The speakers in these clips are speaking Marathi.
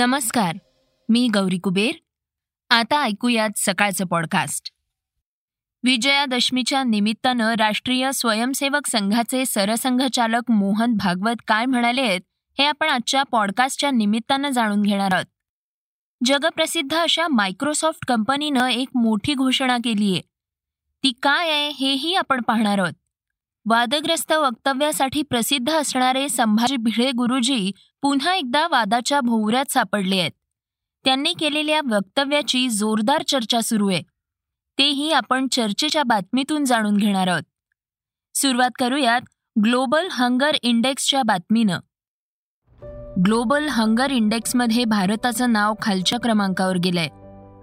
नमस्कार मी गौरी कुबेर. आता ऐकूयात सकाळचं पॉडकास्ट विजयादशमीच्या निमित्तानं राष्ट्रीय स्वयंसेवक संघाचे सरसंघचालक मोहन भागवत काय म्हणाले आहेत हे आपण आजच्या पॉडकास्टच्या निमित्तानं जाणून घेणार आहोत. जगप्रसिद्ध अशा मायक्रोसॉफ्ट कंपनीनं एक मोठी घोषणा केली आहे. ती काय आहे हेही आपण पाहणार आहोत. वादग्रस्त वक्तव्यासाठी प्रसिद्ध असणारे संभाजी भिडे गुरुजी पुन्हा एकदा वादाच्या भोवऱ्यात सापडले आहेत. त्यांनी केलेल्या वक्तव्याची जोरदार चर्चा सुरू आहे. तेही आपण चर्चेच्या बातमीतून जाणून घेणार आहोत. सुरुवात करूयात ग्लोबल हंगर इंडेक्सच्या बातमीनं. ग्लोबल हंगर इंडेक्समध्ये भारताचं नाव खालच्या क्रमांकावर गेलंय.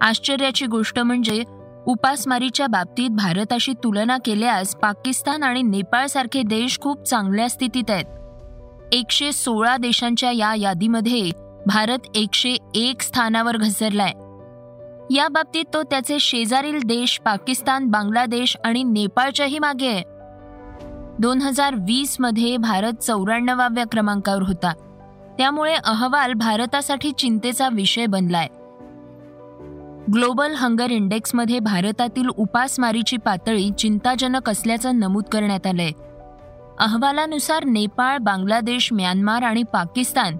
आश्चर्याची गोष्ट म्हणजे उपासमारीच्या बाबतीत भारताशी तुलना केल्यास पाकिस्तान आणि नेपाळसारखे देश खूप चांगल्या स्थितीत आहेत. एकशे सोळा देशांच्या या यादीमध्ये भारत एकशे एक स्थानावर घसरलाय. या बाबतीत तो त्याचे शेजारील देश पाकिस्तान बांगलादेश आणि नेपाळच्याही मागे आहे. दोन हजार वीसमध्ये भारत चौऱ्याण्णवाव्या क्रमांकावर होता. त्यामुळे अहवाल भारतासाठी चिंतेचा विषय बनलाय. ग्लोबल हंगर इंडेक्समध्ये भारतातील उपासमारीची पातळी चिंताजनक असल्याचं नमूद करण्यात आलंय. अहवालानुसार नेपाळ बांगलादेश म्यानमार आणि पाकिस्तान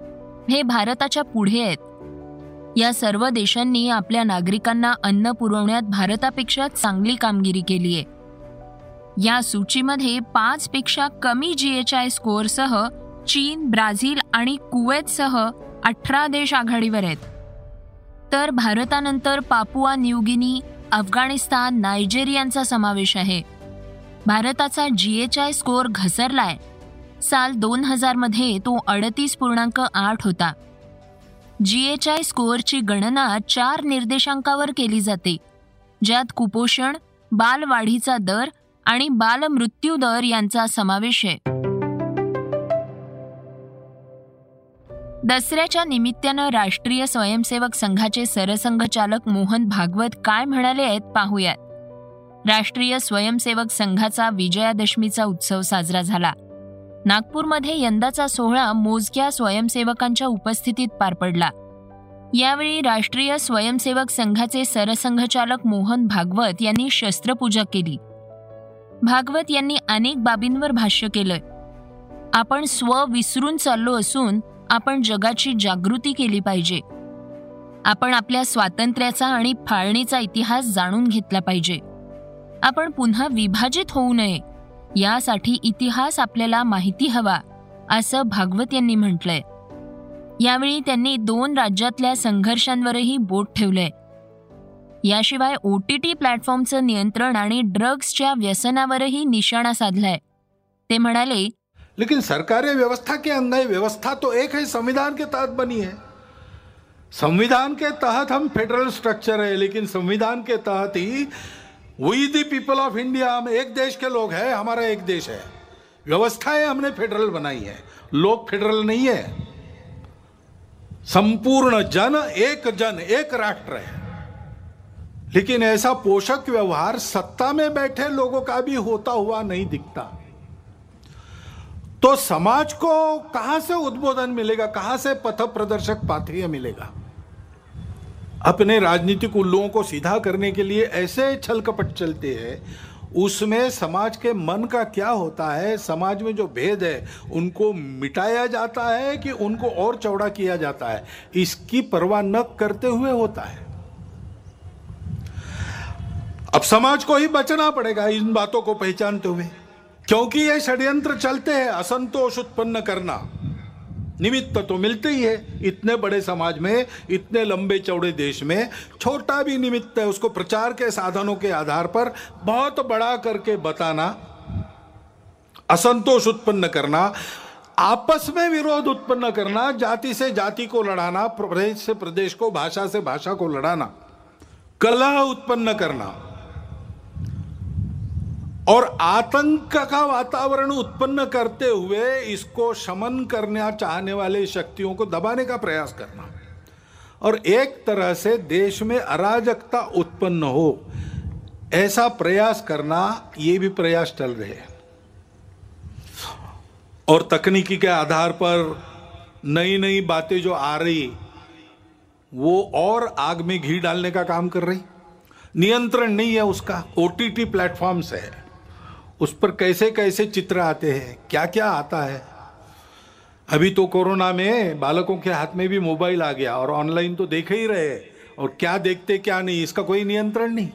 हे भारताच्या पुढे आहेत. या सर्व देशांनी आपल्या नागरिकांना अन्न पुरवण्यात भारतापेक्षा चांगली कामगिरी केली आहे. या सूचीमध्ये पाचपेक्षा कमी जी कमी जीएचआय स्कोअरसह चीन ब्राझील आणि कुवेतसह अठरा देश आघाडीवर आहेत. तर भारतानंतर पापुआ न्यूगिनी अफगाणिस्तान नायजेरियांचा समावेश आहे. भारताचा जी एच आय स्कोअर घसरलाय. साल दोन हजारमध्ये तो अडतीस पूर्णांक आठ होता. जी एच आय स्कोअरची गणना चार निर्देशांकावर केली जाते ज्यात कुपोषण बालवाढीचा दर आणि बालमृत्यू दर यांचा समावेश आहे. दसऱ्याच्या निमित्तानं राष्ट्रीय स्वयंसेवक संघाचे सरसंघचालक मोहन भागवत काय म्हणाले आहेत पाहूयात. राष्ट्रीय स्वयंसेवक संघाचा विजयादशमीचा उत्सव साजरा झाला. नागपूरमध्ये यंदाचा सोहळा मोजक्या स्वयंसेवकांच्या उपस्थितीत पार पडला. यावेळी राष्ट्रीय स्वयंसेवक संघाचे सरसंघचालक मोहन भागवत यांनी शस्त्रपूजा केली. भागवत यांनी अनेक बाबींवर भाष्य केलंय. आपण स्व विसरून चाललो असून आपण जगाची जागृती केली पाहिजे. आपण आपल्या स्वातंत्र्याचा आणि फाळणीचा इतिहास जाणून घेतला पाहिजे. आपण पुन्हा विभाजित होऊ नये. यासाठी इतिहास आपल्याला माहिती हवा असं भागवत यांनी म्हटलंय. यावेळी त्यांनी दोन राज्यातल्या संघर्षांवरही बोट ठेवलंय. याशिवाय ओ टी टी प्लॅटफॉर्मचं नियंत्रण आणि ड्रग्सच्या व्यसनावरही निशाणा साधलाय. ते म्हणाले लेकिन सरकारी व्यवस्था के अंदर व्यवस्था तो एक है संविधान के तहत बनी है। संविधान के तहत हम फेडरल स्ट्रक्चर है लेकिन संविधान के तहत ही we the people of India हम एक देश के लोग हैं, हमारा एक देश है। व्यवस्थाएँ हमने फेडरल बनाई है। लोग फेडरल नहीं है। संपूर्ण जन, एक जन, एक राष्ट्र है। लेकिन ऐसा पोषक व्यवहार सत्ता में बैठे लोगों का भी होता हुआ नहीं दिखता। तो समाज को कहाँ से उद्बोधन मिलेगा, कहाँ से पथ प्रदर्शक पाथेय मिलेगा? अपने राजनीतिक उल्लुओं को सीधा करने के लिए ऐसे छल कपट चलते हैं, उसमें समाज के मन का क्या होता है, समाज में जो भेद है, उनको मिटाया जाता है कि उनको और चौड़ा किया जाता है? इसकी परवाह न करते हुए होता है। अब समाज को ही बचना पड़ेगा इन बातों को पहचानते हुए, क्योंकि ये षड्यंत्र चलते हैं, असंतोष उत्पन्न करना। निमित्त तो मिलते ही है। इतने बड़े समाज में, इतने लंबे चौड़े देश में, छोटा भी निमित्त है उसको प्रचार के साधनों के आधार पर बहुत बड़ा करके बताना, असंतोष उत्पन्न करना, आपस में विरोध उत्पन्न करना, जाति से जाति को लड़ाना, प्रदेश से प्रदेश को, भाषा से भाषा को लड़ाना, कलह उत्पन्न करना। और आतंक का वातावरण उत्पन्न करते हुए इसको शमन करना, चाहने वाले शक्तियों को दबाने का प्रयास करना। और एक तरह से देश में अराजकता उत्पन्न हो, ऐसा प्रयास करना, ये भी प्रयास चल रहे हैं। और तकनीकी के आधार पर नई नई बातें जो आ रही, वो और आग में घी डालने का काम कर रही। नियंत्रण नहीं है उसका ओ टी प्लेटफॉर्म्स है। उस पर कैसे कैसे चित्र आते हैं? क्या क्या आता है? अभी तो कोरोना में बालकों के हाथ में भी मोबाइल आ गया और ऑनलाइन तो देख ही रहे और क्या देखते, क्या नहीं, इसका कोई नियंत्रण नहीं।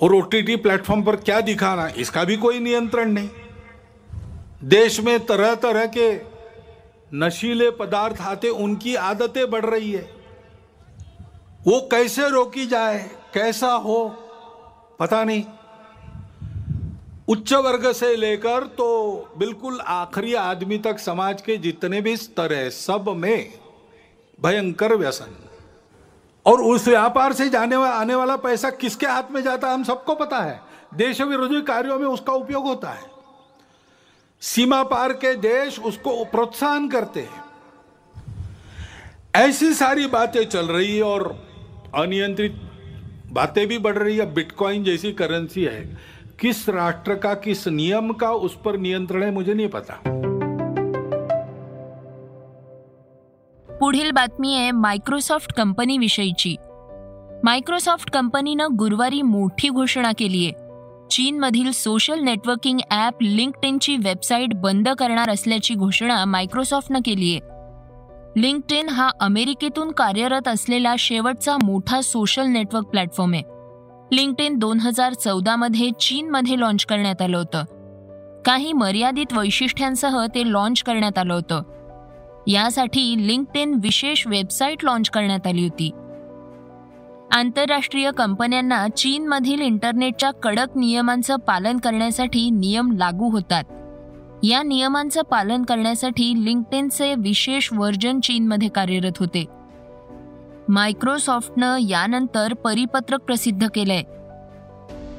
और ओ टी प्लेटफॉर्म पर क्या दिखाना, इसका भी कोई नियंत्रण नहीं। देश में तरह तरह के नशीले पदार्थ आते, उनकी आदतें बढ़ रही है। वो कैसे रोकी जाए, कैसा हो, पता नहीं। उच्च वर्ग से लेकर तो बिल्कुल आखिरी आदमी तक समाज के जितने भी स्तर है सब में भयंकर व्यसन। और उस व्यापार से जाने वा, आने वाला पैसा किसके हाथ में जाता है हम सबको पता है। देश विरोधी कार्यों में उसका उपयोग होता है। सीमा पार के देश उसको प्रोत्साहन करते हैं। ऐसी सारी बातें चल रही है और अनियंत्रित बातें भी बढ़ रही है। बिटकॉइन जैसी करेंसी है। किस राष्ट्र का किस नियम का उस पर नियंत्रण है मुझे नहीं पता। पुढील बातमी आहे मायक्रोसॉफ्ट कंपनी विषयीची. मायक्रोसॉफ्ट कंपनीनं गुरुवारी मोठी घोषणा केली आहे. चीनमधील सोशल नेटवर्किंग ॲप लिंक्डइनची वेबसाईट बंद करणार असल्याची घोषणा मायक्रोसॉफ्टनं केली आहे. लिंक्डइन हा अमेरिकेतून कार्यरत असलेला शेवटचा मोठा सोशल नेटवर्क प्लॅटफॉर्म आहे. लिंक्डइन दोन हजार चौदामध्ये चीनमध्ये लॉन्च करण्यात आलं होतं. काही मर्यादित वैशिष्ट्यांसह ते लॉन्च करण्यात आलं होतं. यासाठी लिंक्डइन विशेष वेबसाईट लॉन्च करण्यात आली होती. आंतरराष्ट्रीय कंपन्यांना चीनमधील इंटरनेटच्या कडक नियमांचं पालन करण्यासाठी नियम लागू होतात. या नियमांचं पालन करण्यासाठी लिंक्डइनचे विशेष व्हर्जन चीनमध्ये कार्यरत होते. मायक्रोसॉफ्टनं यानंतर परिपत्रक प्रसिद्ध केलंय.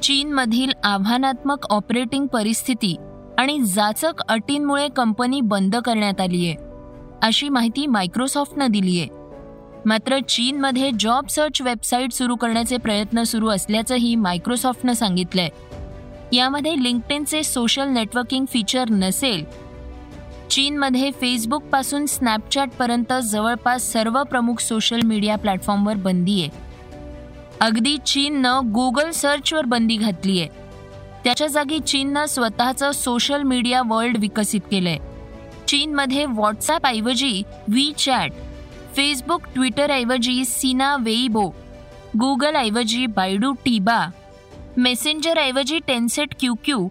चीनमधील आव्हानात्मक ऑपरेटिंग परिस्थिती आणि जाचक अटींमुळे कंपनी बंद करण्यात आली आहे अशी माहिती मायक्रोसॉफ्टनं दिली आहे मात्र चीनमध्ये जॉब सर्च वेबसाईट सुरू करण्याचे प्रयत्न सुरू असल्याचंही मायक्रोसॉफ्टनं सांगितलंय. यामध्ये लिंक्डइनचे सोशल नेटवर्किंग फीचर नसेल चीनमध्ये फेसबुकपासून स्नॅपचॅटपर्यंत जवळपास सर्व प्रमुख सोशल मीडिया प्लॅटफॉर्मवर बंदी आहे. अगदी चीननं गुगल सर्चवर बंदी घातली आहे. त्याच्या जागी चीननं स्वतःचं सोशल मीडिया वर्ल्ड विकसित केलंय. चीनमध्ये व्हॉट्सॲपऐवजी वी चॅट फेसबुक ट्विटरऐवजी सीना वेईबो गुगलऐवजी बायडू टीबा मेसेंजरऐवजी टेन्सेट क्यू क्यू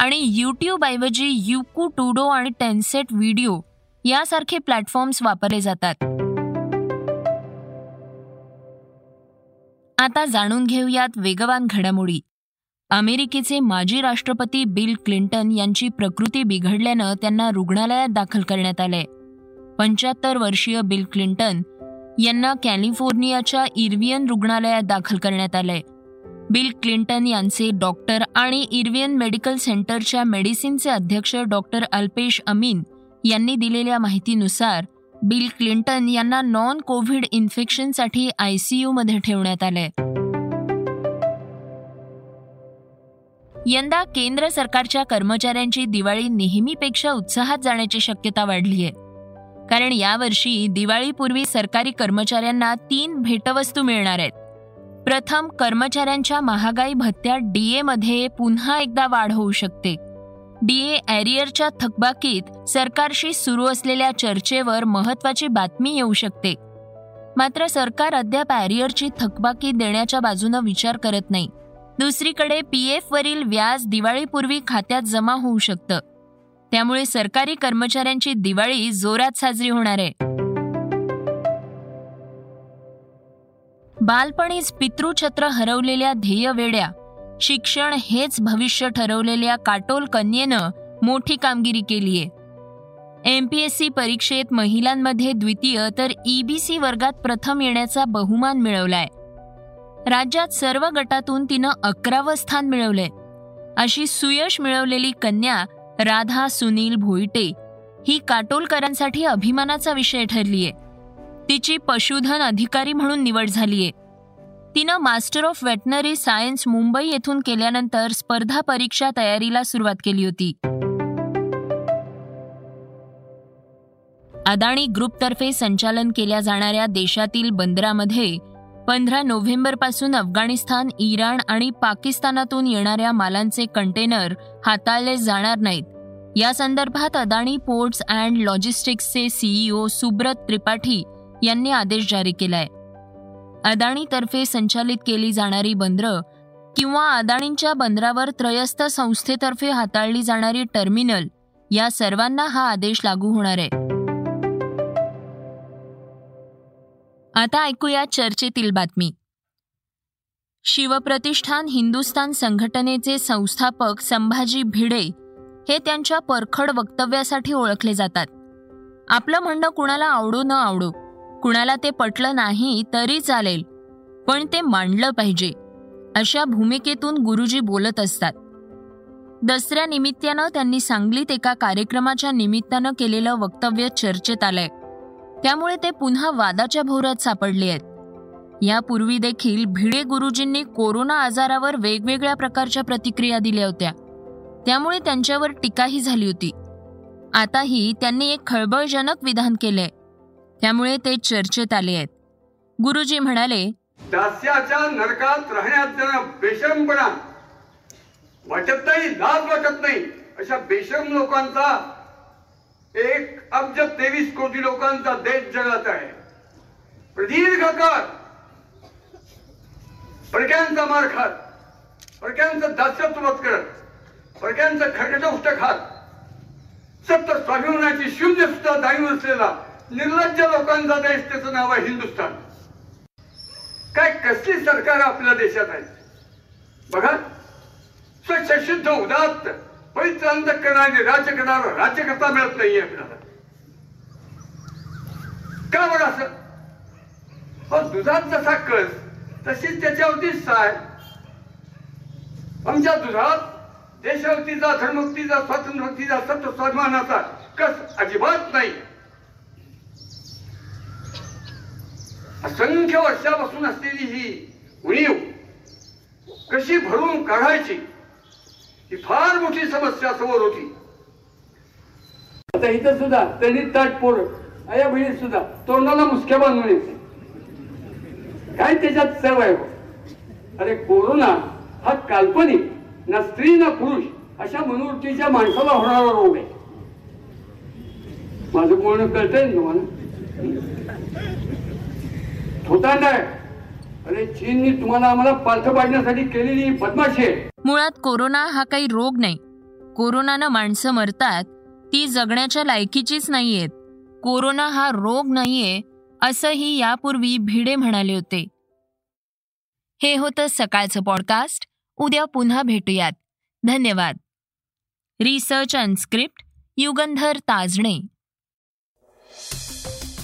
आणि यूट्यूबऐवजी युकू टुडो आणि टेन्सेट व्हिडिओ यासारखे प्लॅटफॉर्म्स वापरले जातात. आता जाणून घेऊयात वेगवान घडामोडी. अमेरिकेचे माजी राष्ट्रपती बिल क्लिंटन यांची प्रकृती बिघडल्यानं त्यांना रुग्णालयात दाखल करण्यात आलंय. पंच्याहत्तर वर्षीय बिल क्लिंटन यांना कॅलिफोर्नियाच्या इर्वियन रुग्णालयात दाखल करण्यात आलंय. बिल क्लिंटन यांचे डॉक्टर आणि इर्वियन मेडिकल सेंटरच्या मेडिसिनचे अध्यक्ष डॉक्टर अल्पेश अमीन यांनी दिलेल्या माहितीनुसार बिल क्लिंटन यांना नॉन कोव्हिड इन्फेक्शनसाठी आयसीयूमध्ये ठेवण्यात आलंय. यंदा केंद्र सरकारच्या कर्मचाऱ्यांची दिवाळी नेहमीपेक्षा उत्साहात जाण्याची शक्यता वाढली आहे कारण यावर्षी दिवाळीपूर्वी सरकारी कर्मचाऱ्यांना तीन भेटवस्तू मिळणार आहेत. प्रथम कर्मचाऱ्यांच्या महागाई भत्त्यात डीएमध्ये पुन्हा एकदा वाढ होऊ शकते. डीए ॲरियरच्या थकबाकीत सरकारशी सुरू असलेल्या चर्चेवर महत्वाची बातमी येऊ शकते. मात्र सरकार अद्याप ॲरियरची थकबाकी देण्याच्या बाजूनं विचार करत नाही. दुसरीकडे पी एफवरील व्याज दिवाळीपूर्वी खात्यात जमा होऊ शकतं. त्यामुळे सरकारी कर्मचाऱ्यांची दिवाळी जोरात साजरी होणार आहे. बालपणीच पितृछत्र हरवलेल्या ध्येयवेड्या शिक्षण हेच भविष्य ठरवलेल्या काटोल कन्येनं मोठी कामगिरी केली आहे एम पी एस सी परीक्षेत महिलांमध्ये द्वितीय तर ईबीसी वर्गात प्रथम येण्याचा बहुमान मिळवलाय. राज्यात सर्व गटातून तिनं अकरावं स्थान मिळवलंय. अशी सुयश मिळवलेली कन्या राधा सुनील भोईटे ही काटोलकरांसाठी अभिमानाचा विषय ठरलीय. तिची पशुधन अधिकारी म्हणून निवड झालीये. तिनं master of veterinary science Mumbai येथून केल्यानंतर स्पर्धा परीक्षा तयारीला सुरुवात केली होती. अदाणी ग्रुपतर्फे संचालन केल्या जाणाऱ्या देशातील बंदरामध्ये पंधरा नोव्हेंबरपासून अफगाणिस्तान इराण आणि पाकिस्तानातून येणाऱ्या मालांचे कंटेनर हाताळले जाणार नाहीत. या संदर्भात अदाणी पोर्ट्स अँड लॉजिस्टिक्सचे सीईओ सुब्रत त्रिपाठी यांनी आदेश जारी केलाय. अदाणीतर्फे संचालित केली जाणारी बंदरं किंवा अदाणींच्या बंदरावर त्रयस्थ संस्थेतर्फे हाताळली जाणारी टर्मिनल या सर्वांना हा आदेश लागू होणार आहे. आता ऐकूया चर्चेतील बातमी. शिवप्रतिष्ठान हिंदुस्थान संघटनेचे संस्थापक संभाजी भिडे हे त्यांच्या परखड वक्तव्यासाठी ओळखले जातात. आपलं म्हणणं कुणाला आवडो न आवडो. कुणाला ते पटलं नाही तरी चालेल पण ते मांडलं पाहिजे अशा भूमिकेतून गुरुजी बोलत असतात. दसऱ्या निमित्तानं त्यांनी सांगलीत एका कार्यक्रमाच्या निमित्तानं केलेलं वक्तव्य चर्चेत आलंय. त्यामुळे ते पुन्हा वादाच्या भोवऱ्यात सापडले आहेत. यापूर्वी देखील भिडे गुरुजींनी कोरोना आजारावर वेगवेगळ्या प्रकारच्या प्रतिक्रिया दिल्या होत्या. त्यामुळे त्यांच्यावर टीकाही झाली होती. आताही त्यांनी एक खळबळजनक विधान केलंय. त्यामुळे ते चर्चेत आले आहेत. गुरुजी म्हणाले दास्याच्या नरकात राहण्यात त्यांना बेशरमपणा वाटत नाही लाज वाटत नाही. अशा बेशम लोकांचा एक अब्ज तेवीस कोटी लोकांचा देश जगात आहे. प्रदीर्घ काळ. परक्यांचा मार खात. परक्यांचं दास्यत्व करत. परक्यांचं खडगट खात. सत्य स्वाभिमानाची शून्य सुद्धा जाणीव असलेला निर्लज्ज लोकांचा देश त्याचं नाव आहे हिंदुस्थान. काय कसली सरकार आपल्या देशात आहे? बघा स्वच्छ शुद्ध उदात्त पवित्र अंत करणारे राज्य करणारा राज्यकर्ता मिळत नाहीये आपल्याला. का बघा असं? हो दुधात जसा कस तशीच त्याच्यावरती साय. आमच्या दुधात देशावतीचा धर्मभक्तीचा स्वातंत्र्यभक्तीचा सत्य स्वाभिमानाचा कस अजिबात नाही. असंख्य वर्षापासून असलेली ही उणीव कशी भरून काढायची ही फार मोठी समस्या समोर होती. आता इथं सुद्धा त्यांनी ताट पोर आया बहिणी सुद्धा तोंडाला मुसक्या बांधून येते. काय त्याच्यात सर्व आहे हो? अरे कोरोना हा काल्पनिक ना स्त्री ना पुरुष अशा मनोवृत्तीच्या माणसाला होणारा रोग आहे. माझं बोलणं कळतंय तुम्हाला? थोतांड आहे. अरे चीननी तुम्हाला आम्हाला पालथ पाडण्यासाठी केलेली बदमाशी आहे. मुळात कोरोना हा काही रोग नाही. कोरोनानं माणसं मरतात ती जगण्याच्या लायकीचीच नाहीयेत. कोरोना हा रोग नाहीये असंही यापूर्वी भिडे म्हणाले होते. हे होतं सकाळचं पॉडकास्ट उद्या पुन्हा भेटूयात. धन्यवाद. Research and script Yugandhar Tajne.